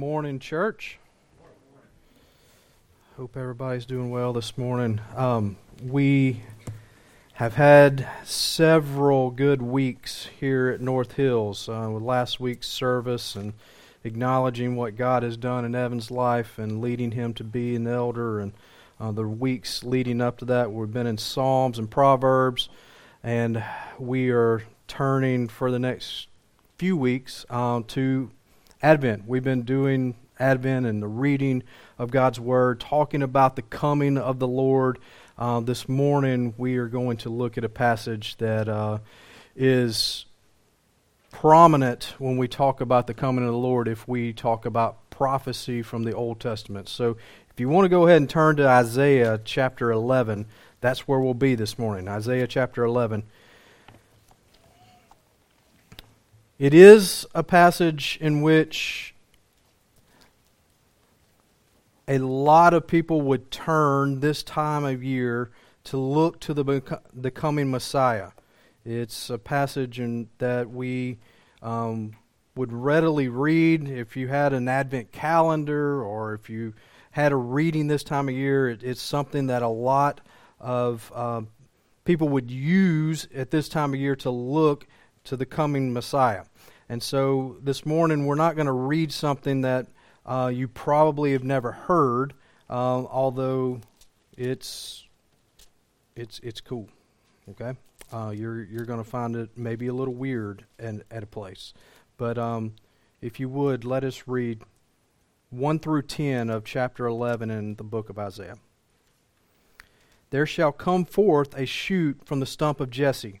morning, church. Hope everybody's doing well this morning. Um, we have had several good weeks here at North Hills uh, with last week's service and acknowledging what God has done in Evan's life and leading him to be an elder. And uh, the weeks leading up to that, we've been in Psalms and Proverbs, and we are turning for the next few weeks uh, to Advent. We've been doing Advent and the reading of God's Word, talking about the coming of the Lord. Uh, this morning, we are going to look at a passage that uh, is prominent when we talk about the coming of the Lord if we talk about prophecy from the Old Testament. So, if you want to go ahead and turn to Isaiah chapter 11, that's where we'll be this morning. Isaiah chapter 11. It is a passage in which a lot of people would turn this time of year to look to the, the coming Messiah. It's a passage in, that we um, would readily read if you had an Advent calendar or if you had a reading this time of year. It, it's something that a lot of uh, people would use at this time of year to look to the coming Messiah. And so this morning we're not going to read something that uh, you probably have never heard, uh, although it's it's it's cool. Okay, uh, you're you're going to find it maybe a little weird and at a place, but um, if you would let us read one through ten of chapter eleven in the book of Isaiah. There shall come forth a shoot from the stump of Jesse,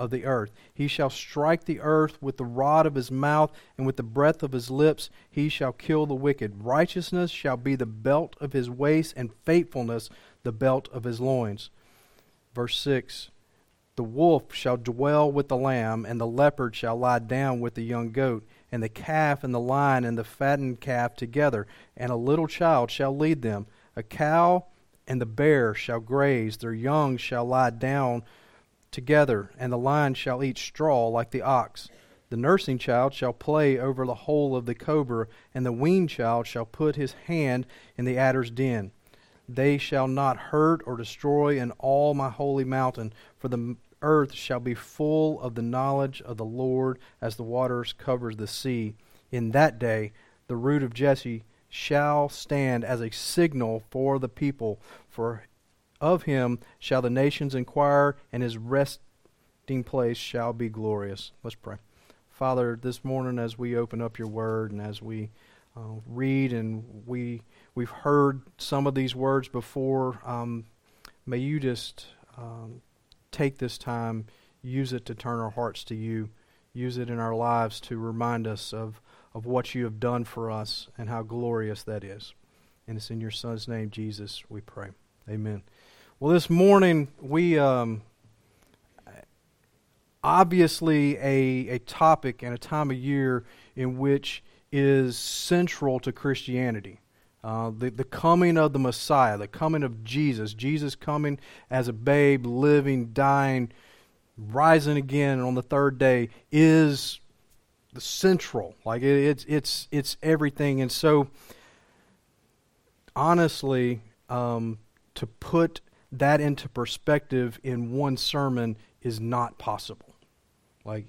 of the earth. He shall strike the earth with the rod of his mouth, and with the breath of his lips he shall kill the wicked. Righteousness shall be the belt of his waist, and faithfulness the belt of his loins. Verse 6 The wolf shall dwell with the lamb, and the leopard shall lie down with the young goat, and the calf and the lion and the fattened calf together, and a little child shall lead them. A cow and the bear shall graze, their young shall lie down together, and the lion shall eat straw like the ox. The nursing child shall play over the hole of the cobra, and the weaned child shall put his hand in the adder's den. They shall not hurt or destroy in all my holy mountain, for the earth shall be full of the knowledge of the Lord as the waters covers the sea. In that day the root of Jesse shall stand as a signal for the people, for of him shall the nations inquire, and his resting place shall be glorious. Let's pray. Father, this morning as we open up your word and as we uh, read and we we've heard some of these words before, um, may you just um, take this time, use it to turn our hearts to you, use it in our lives to remind us of of what you have done for us and how glorious that is. And it's in your Son's name, Jesus, we pray. Amen. Well, this morning we um, obviously a a topic and a time of year in which is central to Christianity. Uh, the, the coming of the Messiah, the coming of Jesus, Jesus coming as a babe, living, dying, rising again on the third day is the central. Like it, it's it's it's everything. And so, honestly, um, to put that into perspective in one sermon is not possible. Like,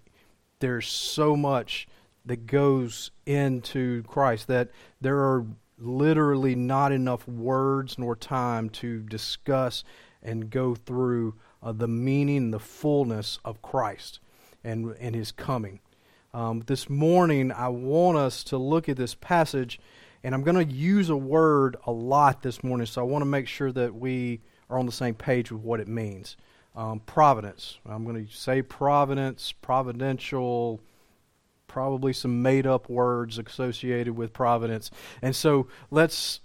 there's so much that goes into Christ that there are literally not enough words nor time to discuss and go through uh, the meaning, the fullness of Christ and, and his coming. Um, this morning, I want us to look at this passage, and I'm going to use a word a lot this morning, so I want to make sure that we are on the same page with what it means. Um, providence. I'm going to say providence, providential, probably some made up words associated with providence. And so let's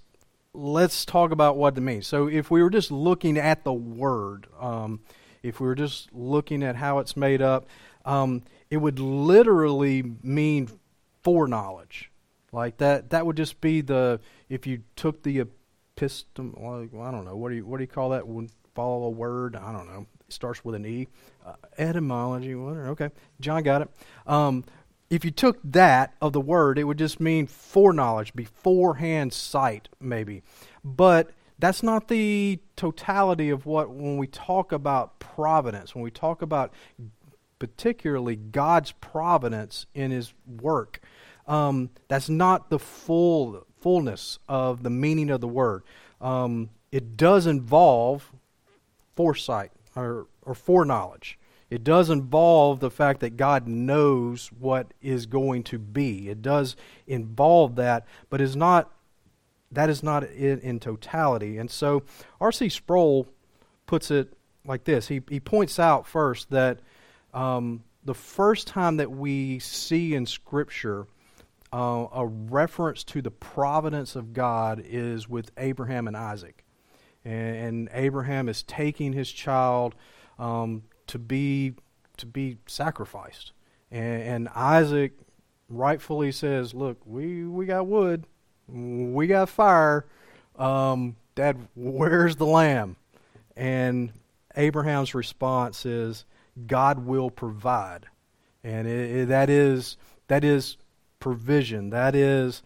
let's talk about what it means. So, if we were just looking at the word, um, if we were just looking at how it's made up, um, it would literally mean foreknowledge. Like that, that would just be the if you took the epistem. Well, I don't know what do you what do you call that? When follow a word, I don't know. It starts with an e. Uh, etymology. Whatever. Okay, John got it. Um, if you took that of the word, it would just mean foreknowledge, beforehand sight, maybe. But that's not the totality of what when we talk about providence, when we talk about particularly God's providence in His work. Um, that's not the full fullness of the meaning of the word. Um, it does involve foresight or, or foreknowledge. It does involve the fact that God knows what is going to be. It does involve that, but is not that is not in, in totality. And so R.C. Sproul puts it like this. He he points out first that um, the first time that we see in Scripture uh, a reference to the providence of God is with Abraham and Isaac. And, and Abraham is taking his child um, to be to be sacrificed. And, and Isaac rightfully says, "Look, we we got wood, we got fire. Um, Dad, where's the lamb?" And Abraham's response is, "God will provide," and it, it, that is that is provision. That is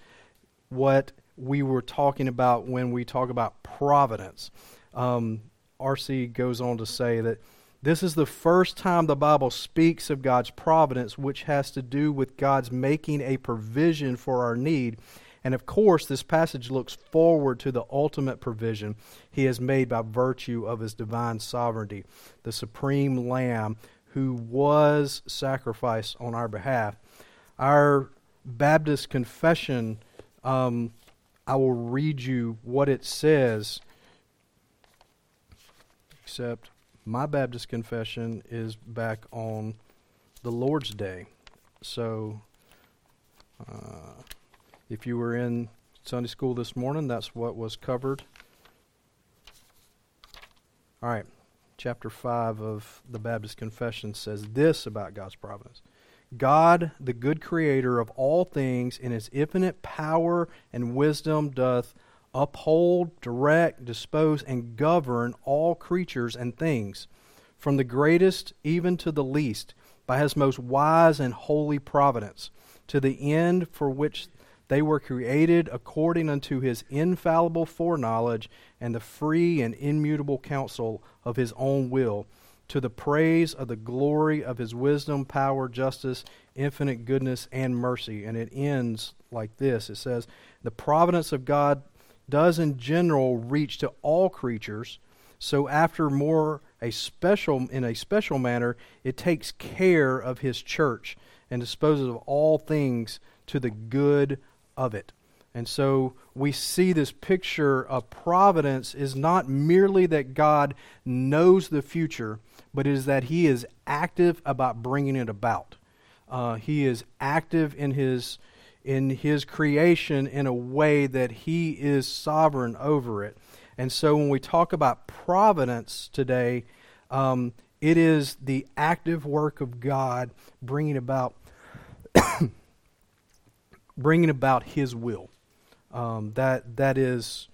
what we were talking about when we talk about providence. Um, RC goes on to say that this is the first time the Bible speaks of God's providence, which has to do with God's making a provision for our need. And of course, this passage looks forward to the ultimate provision he has made by virtue of his divine sovereignty, the supreme Lamb who was sacrificed on our behalf. Our Baptist confession, um, I will read you what it says, except my Baptist confession is back on the Lord's Day. So, uh, if you were in Sunday school this morning, that's what was covered. All right, chapter 5 of the Baptist Confession says this about God's providence God, the good creator of all things, in his infinite power and wisdom, doth uphold, direct, dispose, and govern all creatures and things, from the greatest even to the least, by his most wise and holy providence, to the end for which they were created according unto his infallible foreknowledge and the free and immutable counsel of his own will, to the praise of the glory of his wisdom, power, justice, infinite goodness, and mercy. And it ends like this it says, The providence of God does in general reach to all creatures. So after more a special in a special manner, it takes care of his church and disposes of all things to the good of it. And so we see this picture of providence is not merely that God knows the future, but is that He is active about bringing it about. Uh, he is active in His in his creation in a way that he is sovereign over it. And so when we talk about providence today, um, it is the active work of God bringing about bringing about His will. Um, that that is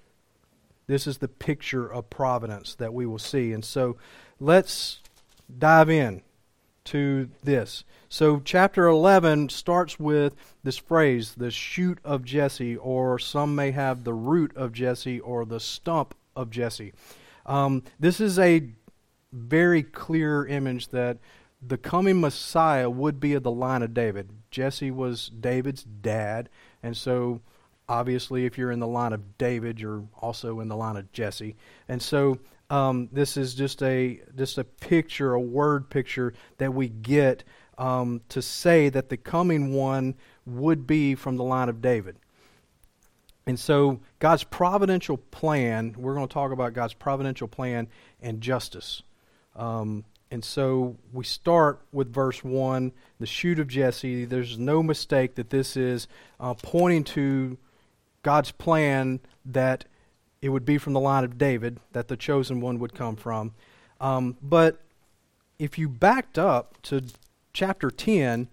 this is the picture of providence that we will see. And so let's dive in to this. So, chapter 11 starts with this phrase, the shoot of Jesse, or some may have the root of Jesse, or the stump of Jesse. Um, this is a very clear image that the coming Messiah would be of the line of David. Jesse was David's dad, and so obviously, if you're in the line of David, you're also in the line of Jesse. And so, um, this is just a just a picture, a word picture that we get um, to say that the coming one would be from the line of David. And so, God's providential plan, we're going to talk about God's providential plan and justice. Um, and so, we start with verse 1, the shoot of Jesse. There's no mistake that this is uh, pointing to God's plan that it would be from the line of David that the chosen one would come from. Um, but if you backed up to chapter 10,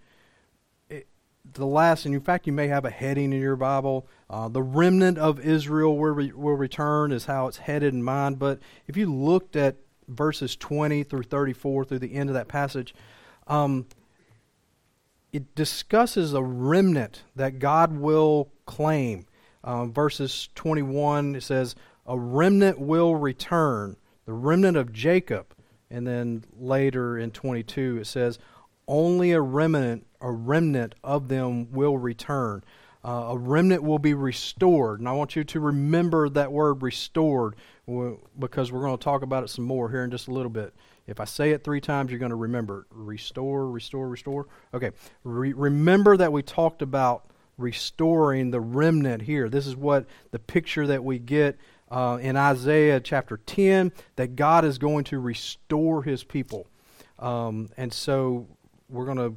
it, the last, and in fact, you may have a heading in your Bible. Uh, the remnant of Israel will, re, will return, is how it's headed in mind. But if you looked at verses 20 through 34 through the end of that passage, um, it discusses a remnant that God will claim. Uh, verses 21, it says, A remnant will return, the remnant of Jacob. And then later in 22, it says, Only a remnant, a remnant of them will return. Uh, a remnant will be restored. And I want you to remember that word restored because we're going to talk about it some more here in just a little bit. If I say it three times, you're going to remember restore, restore, restore. Okay. Re- remember that we talked about restoring the remnant here. This is what the picture that we get uh, in Isaiah chapter 10 that God is going to restore his people. Um, and so we're going to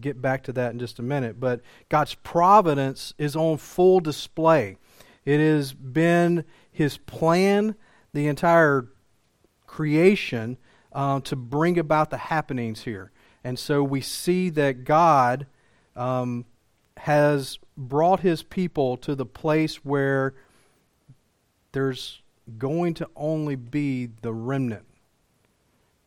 get back to that in just a minute. But God's providence is on full display. It has been his plan, the entire creation, uh, to bring about the happenings here. And so we see that God um, has brought his people to the place where there's going to only be the remnant.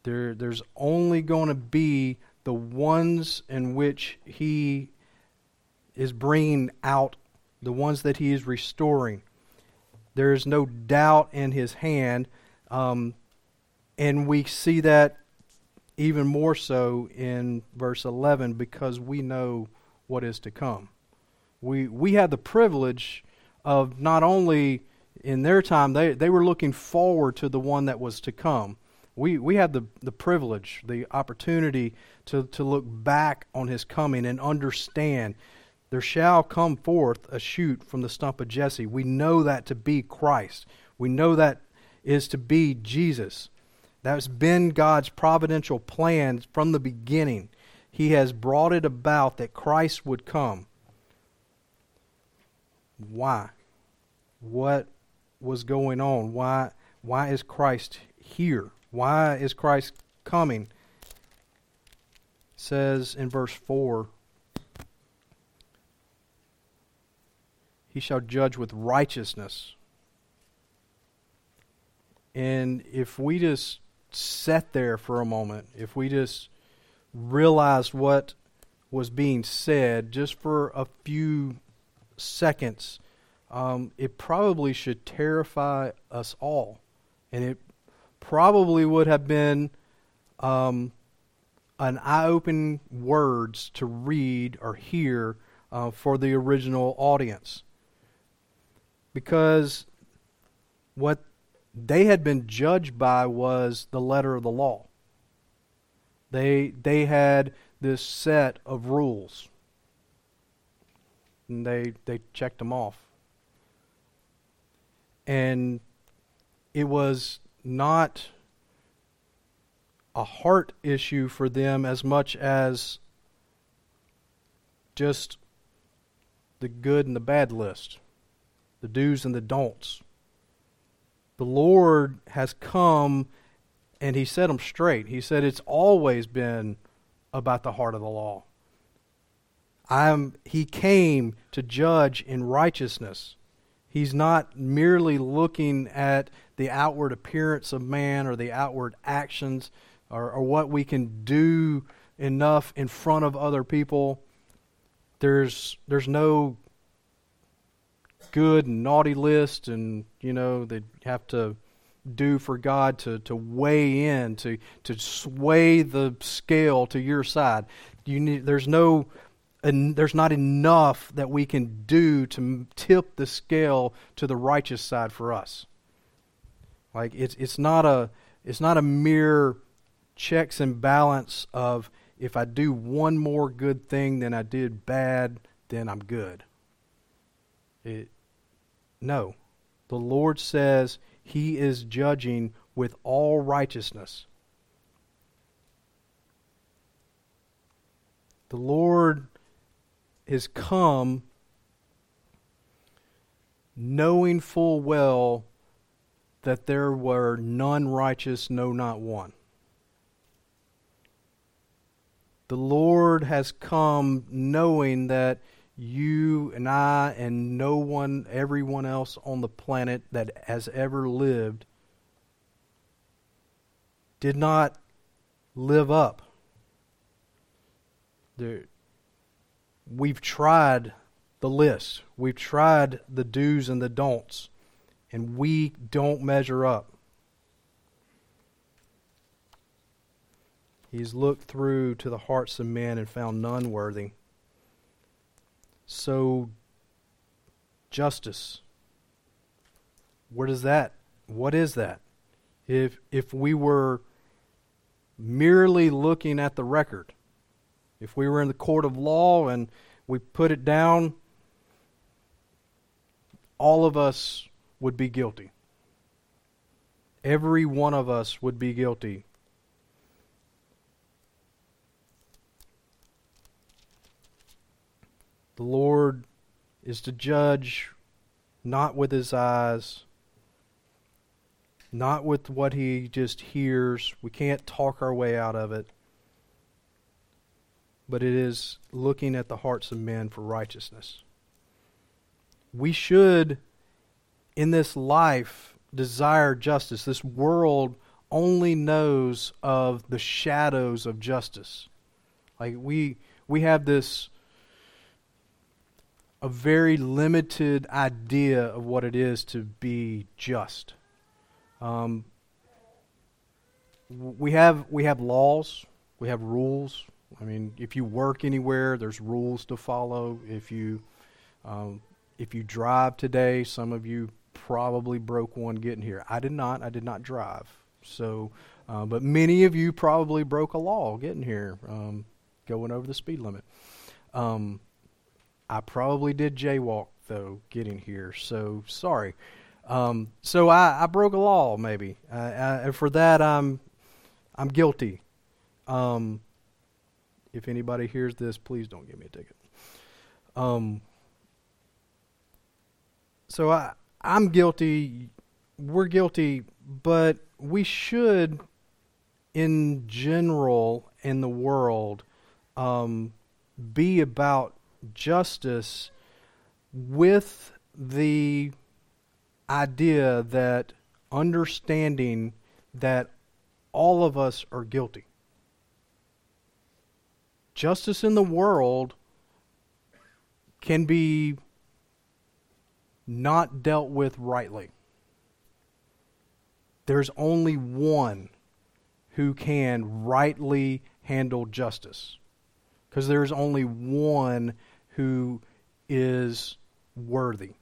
There, there's only going to be the ones in which he is bringing out, the ones that he is restoring. There is no doubt in his hand. Um, and we see that even more so in verse 11 because we know what is to come. We, we have the privilege of not only in their time, they, they were looking forward to the one that was to come. We, we have the, the privilege, the opportunity to, to look back on his coming and understand there shall come forth a shoot from the stump of Jesse. We know that to be Christ. We know that is to be Jesus. That's been God's providential plan from the beginning. He has brought it about that Christ would come. Why? What was going on? Why why is Christ here? Why is Christ coming? It says in verse 4 He shall judge with righteousness. And if we just sat there for a moment, if we just realized what was being said just for a few seconds, um, it probably should terrify us all. And it probably would have been um, an eye opening words to read or hear uh, for the original audience. Because what they had been judged by was the letter of the law. They, they had this set of rules. And they, they checked them off. And it was not a heart issue for them as much as just the good and the bad list, the do's and the don'ts. The Lord has come and He set them straight. He said it's always been about the heart of the law. I'm, he came to judge in righteousness. He's not merely looking at the outward appearance of man or the outward actions or, or what we can do enough in front of other people. There's, there's no good and naughty list and, you know, they have to do for God to, to weigh in, to, to sway the scale to your side. You need, there's no there's not enough that we can do to tip the scale to the righteous side for us. Like it's it's not a it's not a mere checks and balance of if I do one more good thing than I did bad, then I'm good. It, no. The Lord says he is judging with all righteousness. The Lord is come knowing full well that there were none righteous, no, not one. The Lord has come knowing that you and I and no one, everyone else on the planet that has ever lived did not live up. There, we've tried the list, we've tried the do's and the don'ts, and we don't measure up. He's looked through to the hearts of men and found none worthy. So, justice. What is that? What is that? If if we were merely looking at the record, if we were in the court of law and we put it down, all of us would be guilty. Every one of us would be guilty The Lord is to judge not with his eyes, not with what he just hears. We can't talk our way out of it. But it is looking at the hearts of men for righteousness. We should, in this life, desire justice. This world only knows of the shadows of justice. Like we we have this a very limited idea of what it is to be just. Um, we have we have laws, we have rules. I mean, if you work anywhere, there's rules to follow. If you um, if you drive today, some of you probably broke one getting here. I did not. I did not drive. So, uh, but many of you probably broke a law getting here, um, going over the speed limit. Um, I probably did jaywalk though getting here, so sorry. Um, so I, I, broke a law, maybe, uh, uh, and for that I'm I'm guilty. Um, if anybody hears this, please don't give me a ticket. Um, so I I'm guilty. We're guilty, but we should, in general, in the world, um, be about justice with the idea that understanding that all of us are guilty. Justice in the world can be not dealt with rightly. There's only one who can rightly handle justice. Because there's only one who is worthy.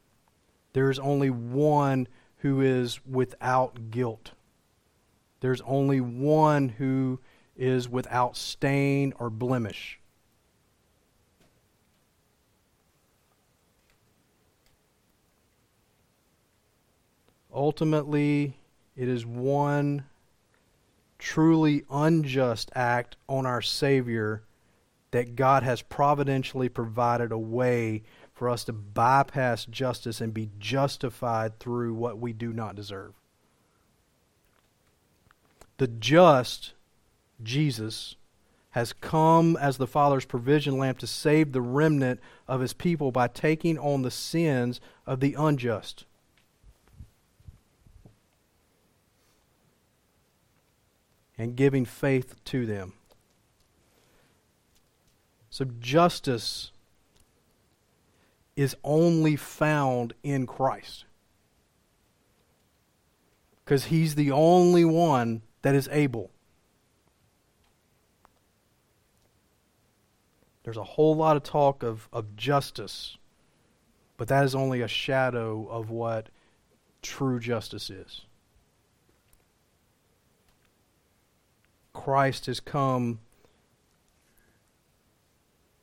There's only one who is without guilt. There's only one who is without stain or blemish. Ultimately, it is one truly unjust act on our Savior that God has providentially provided a way for us to bypass justice and be justified through what we do not deserve. The just, Jesus, has come as the Father's provision lamp to save the remnant of his people by taking on the sins of the unjust. And giving faith to them. So justice is only found in Christ. Because he's the only one that is able. There's a whole lot of talk of, of justice, but that is only a shadow of what true justice is. Christ has come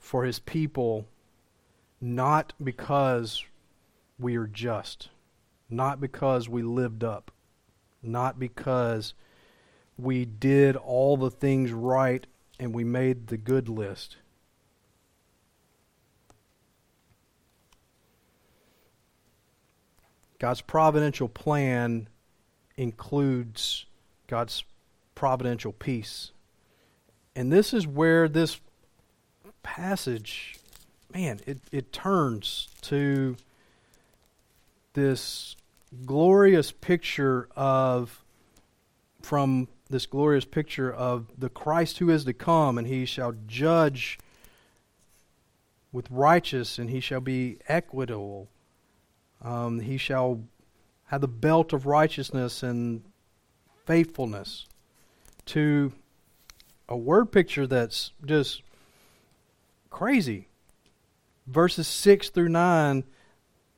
for his people not because we are just, not because we lived up, not because we did all the things right and we made the good list. God's providential plan includes God's providential peace. And this is where this passage, man, it, it turns to this glorious picture of, from this glorious picture of the Christ who is to come, and he shall judge with righteous, and he shall be equitable. Um, he shall have the belt of righteousness and faithfulness to a word picture that's just crazy. Verses 6 through 9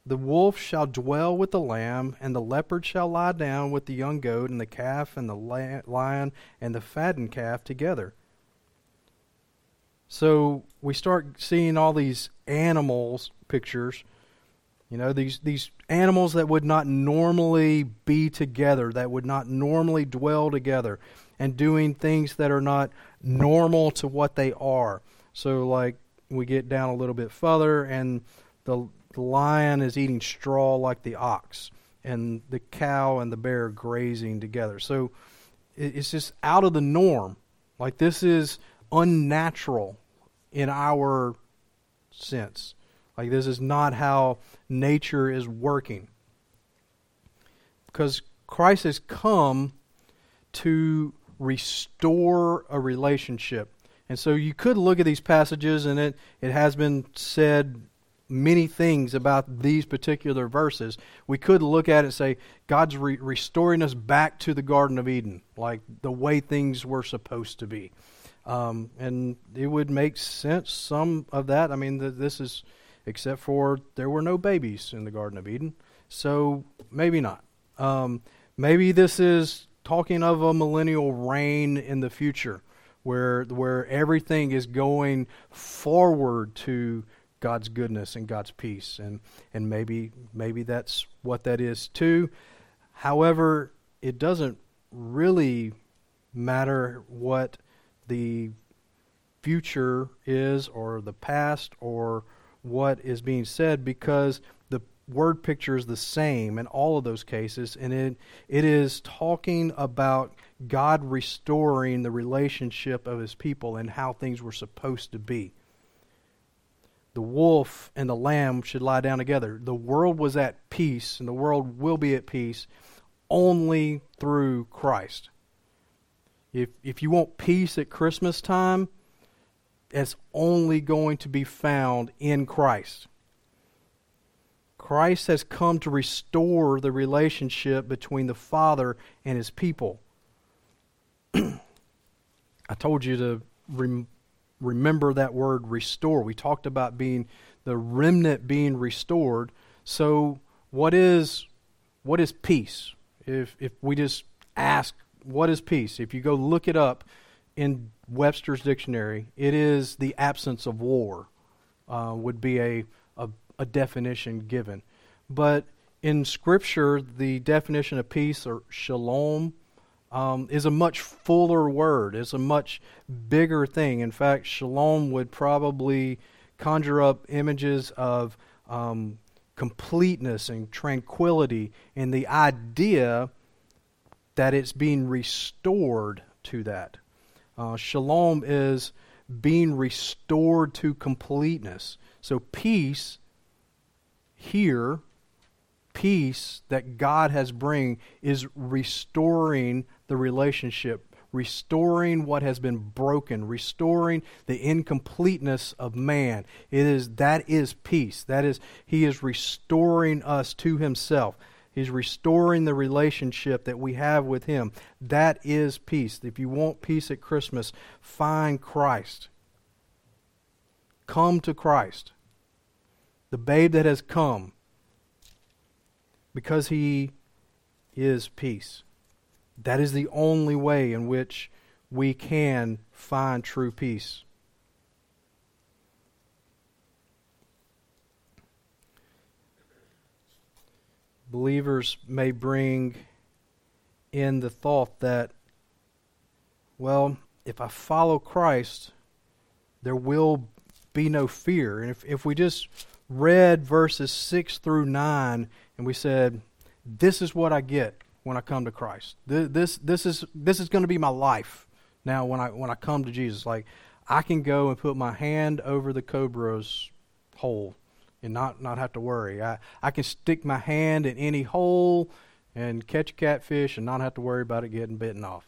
The wolf shall dwell with the lamb, and the leopard shall lie down with the young goat, and the calf and the lion and the fattened calf together. So we start seeing all these animals pictures. You know, these, these animals that would not normally be together, that would not normally dwell together, and doing things that are not normal to what they are. So, like, we get down a little bit further, and the, the lion is eating straw like the ox, and the cow and the bear grazing together. So, it, it's just out of the norm. Like, this is unnatural in our sense. Like, this is not how nature is working. Because Christ has come to restore a relationship. And so you could look at these passages, and it, it has been said many things about these particular verses. We could look at it and say, God's re- restoring us back to the Garden of Eden, like the way things were supposed to be. Um, and it would make sense, some of that. I mean, the, this is, except for there were no babies in the Garden of Eden. So maybe not. Um, maybe this is talking of a millennial reign in the future where, where everything is going forward to God's goodness and God's peace. And, and maybe, maybe that's what that is too. However, it doesn't really matter what the future is or the past or what is being said because the word picture is the same in all of those cases and it it is talking about God restoring the relationship of his people and how things were supposed to be. The wolf and the lamb should lie down together. The world was at peace and the world will be at peace only through Christ. If, if you want peace at Christmas time, it's only going to be found in Christ. Christ has come to restore the relationship between the Father and his people. I told you to rem- remember that word restore. We talked about being the remnant being restored. So what is what is peace? If if we just ask what is peace? If you go look it up in Webster's dictionary, it is the absence of war, uh, would be a, a, a definition given. But in Scripture, the definition of peace or shalom um, is a much fuller word. It's a much bigger thing. In fact, shalom would probably conjure up images of um, completeness and tranquility and the idea that it's being restored to that. Uh, shalom is being restored to completeness. So, peace here, peace that God has bring is restoring the relationship, restoring what has been broken, restoring the incompleteness of man. It is that is peace. That is he is restoring us to himself. He's restoring the relationship that we have with Him. That is peace. If you want peace at Christmas, find Christ. Come to Christ, the babe that has come, because He is peace. That is the only way in which we can find true peace. believers may bring in the thought that, well, if I follow Christ, there will be no fear. And if, if we just read verses 6 through 9 and we said, this is what I get when I come to Christ. This this, is this is going to be my life now when I when I come to Jesus. Like I can go and put my hand over the cobra's hole and not not have to worry. I I can stick my hand in any hole and catch a catfish and not have to worry about it getting bitten off.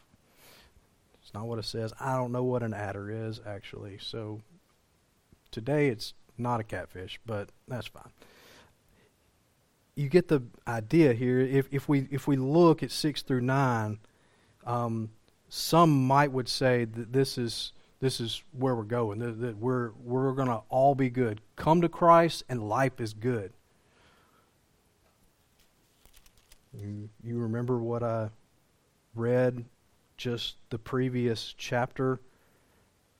It's not what it says. I don't know what an adder is actually. So today it's not a catfish, but that's fine. You get the idea here. If if we if we look at six through nine, um, some might would say that this is this is where we're going. That, that we're we're going to all be good. Come to Christ, and life is good. You, you remember what I read just the previous chapter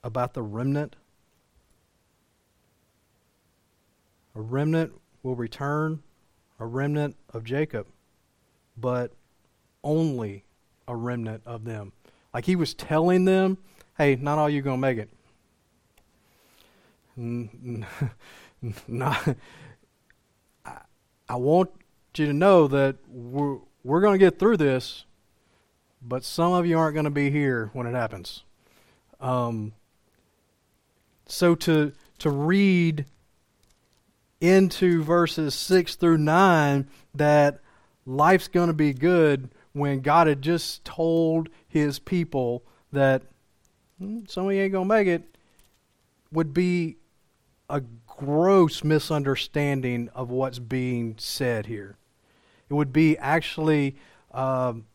about the remnant? A remnant will return, a remnant of Jacob, but only a remnant of them. Like he was telling them, hey, not all you going to make it. not, I, I want you to know that we're, we're going to get through this, but some of you aren't going to be here when it happens. Um, so to to read into verses six through nine that life's going to be good when God had just told His people that hmm, some of you ain't going to make it would be a gross misunderstanding of what's being said here. It would be actually um,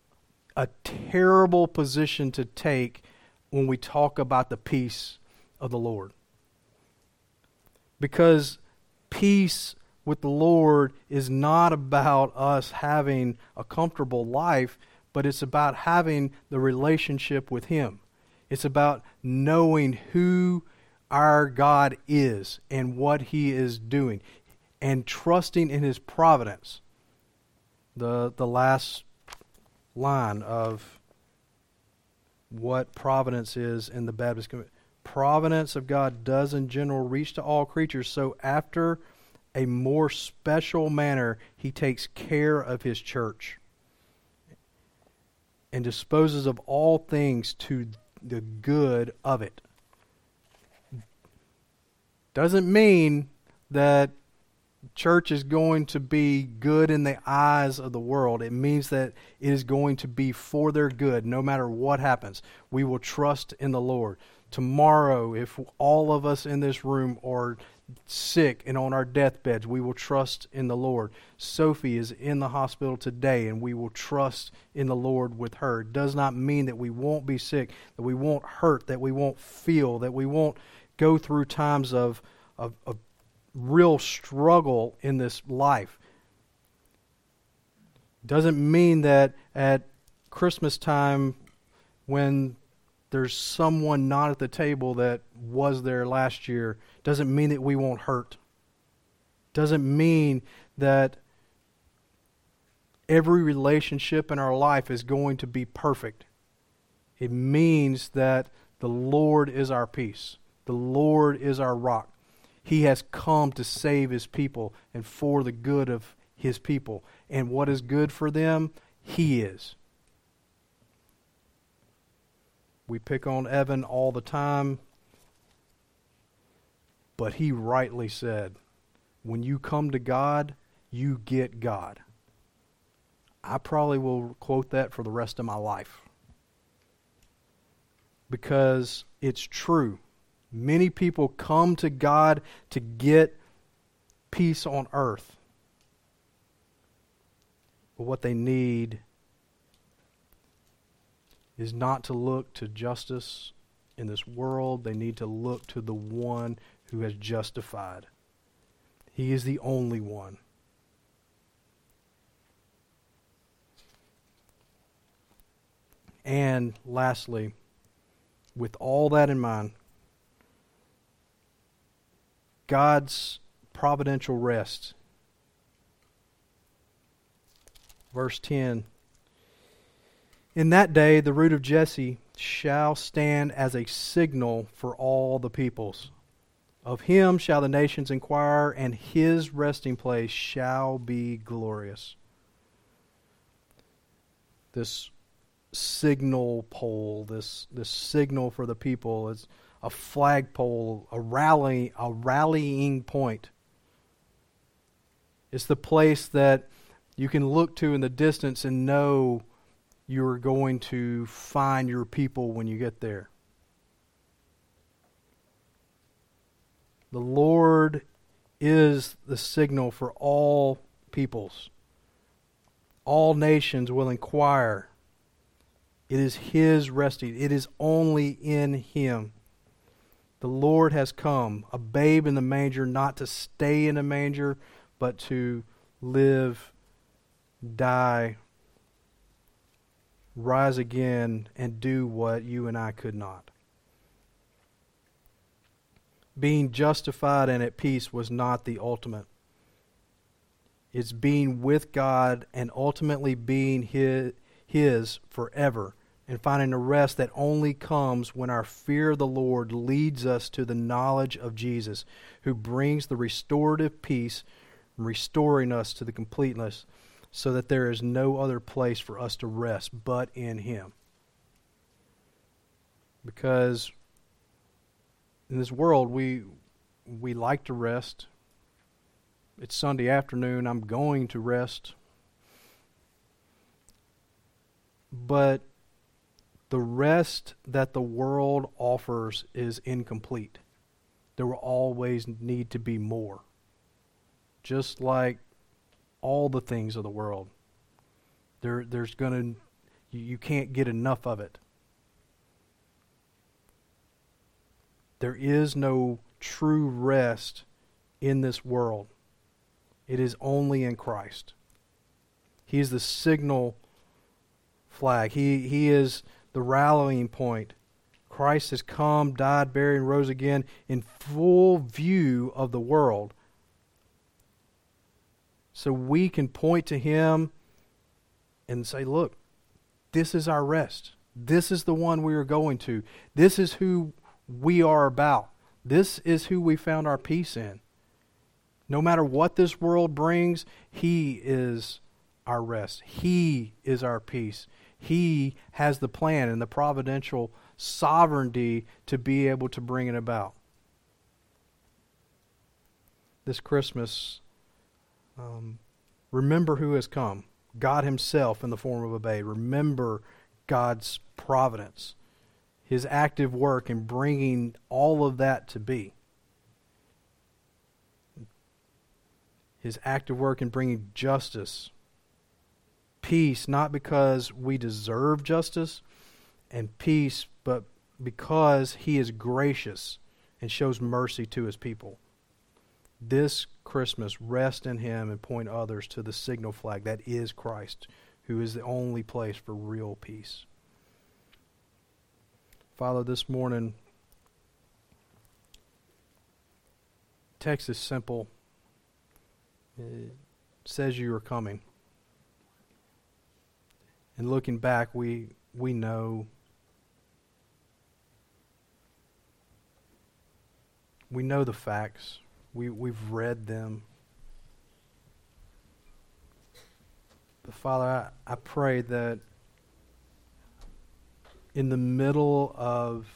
a terrible position to take when we talk about the peace of the Lord. Because peace with the Lord is not about us having a comfortable life, but it's about having the relationship with Him. It's about knowing who our God is and what He is doing and trusting in His providence the, the last line of what providence is in the Baptist community. Providence of God does in general reach to all creatures, so after a more special manner, he takes care of his church and disposes of all things to the good of it. Doesn't mean that church is going to be good in the eyes of the world. It means that it is going to be for their good no matter what happens. We will trust in the Lord. Tomorrow, if all of us in this room are sick and on our deathbeds, we will trust in the Lord. Sophie is in the hospital today, and we will trust in the Lord with her. It does not mean that we won't be sick, that we won't hurt, that we won't feel, that we won't go through times of, of, of real struggle in this life. Doesn't mean that at Christmas time, when there's someone not at the table that was there last year, doesn't mean that we won't hurt. Doesn't mean that every relationship in our life is going to be perfect. It means that the Lord is our peace. The Lord is our rock. He has come to save his people and for the good of his people. And what is good for them, he is. We pick on Evan all the time, but he rightly said, when you come to God, you get God. I probably will quote that for the rest of my life because it's true. Many people come to God to get peace on earth. But what they need is not to look to justice in this world. They need to look to the one who has justified. He is the only one. And lastly, with all that in mind, God's providential rest. Verse 10 In that day, the root of Jesse shall stand as a signal for all the peoples. Of him shall the nations inquire, and his resting place shall be glorious. this signal pole, this this signal for the people. is a flagpole, a rally, a rallying point. It's the place that you can look to in the distance and know you are going to find your people when you get there. The Lord is the signal for all peoples. All nations will inquire. It is His resting, it is only in Him. The Lord has come, a babe in the manger, not to stay in a manger, but to live, die, rise again, and do what you and I could not. Being justified and at peace was not the ultimate. It's being with God and ultimately being His, his forever and finding a rest that only comes when our fear of the Lord leads us to the knowledge of Jesus, who brings the restorative peace, restoring us to the completeness, so that there is no other place for us to rest but in Him. Because in this world, we we like to rest. It's Sunday afternoon. I'm going to rest. But the rest that the world offers is incomplete. There will always need to be more. Just like all the things of the world. There, there's going to, you, you can't get enough of it. There is no true rest in this world. It is only in Christ. He is the signal flag. He, he is the rallying point. Christ has come, died, buried, and rose again in full view of the world. So we can point to him and say, look, this is our rest. This is the one we are going to. This is who we are about. This is who we found our peace in. No matter what this world brings, He is our rest. He is our peace. He has the plan and the providential sovereignty to be able to bring it about. This Christmas, um, remember who has come God Himself in the form of a babe. Remember God's providence, His active work in bringing all of that to be. His active work in bringing justice peace not because we deserve justice and peace, but because he is gracious and shows mercy to his people. This Christmas, rest in him and point others to the signal flag that is Christ, who is the only place for real peace. Father, this morning, text is simple. It says you are coming. And looking back, we, we know we know the facts. We, we've read them. But Father, I, I pray that in the middle of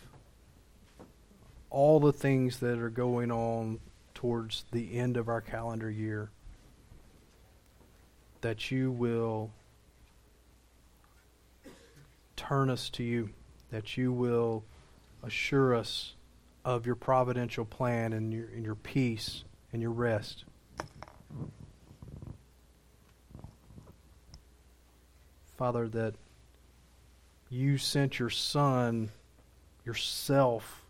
all the things that are going on towards the end of our calendar year, that you will turn us to you, that you will assure us of your providential plan and your, and your peace and your rest. Father, that you sent your Son, yourself,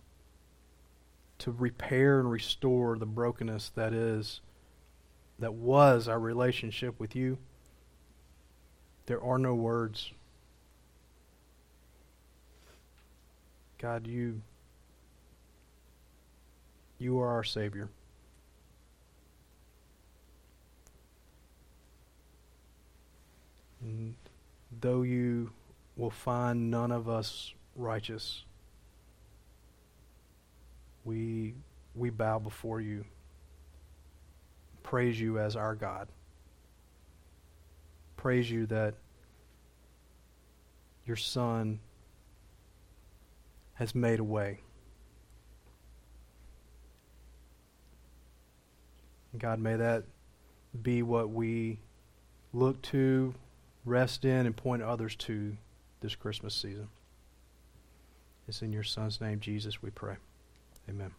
to repair and restore the brokenness that is, that was our relationship with you. There are no words. God, you you are our savior. And though you will find none of us righteous, we we bow before you. Praise you as our God. Praise you that your Son has made a way. God, may that be what we look to, rest in, and point others to this Christmas season. It's in your Son's name, Jesus, we pray. Amen.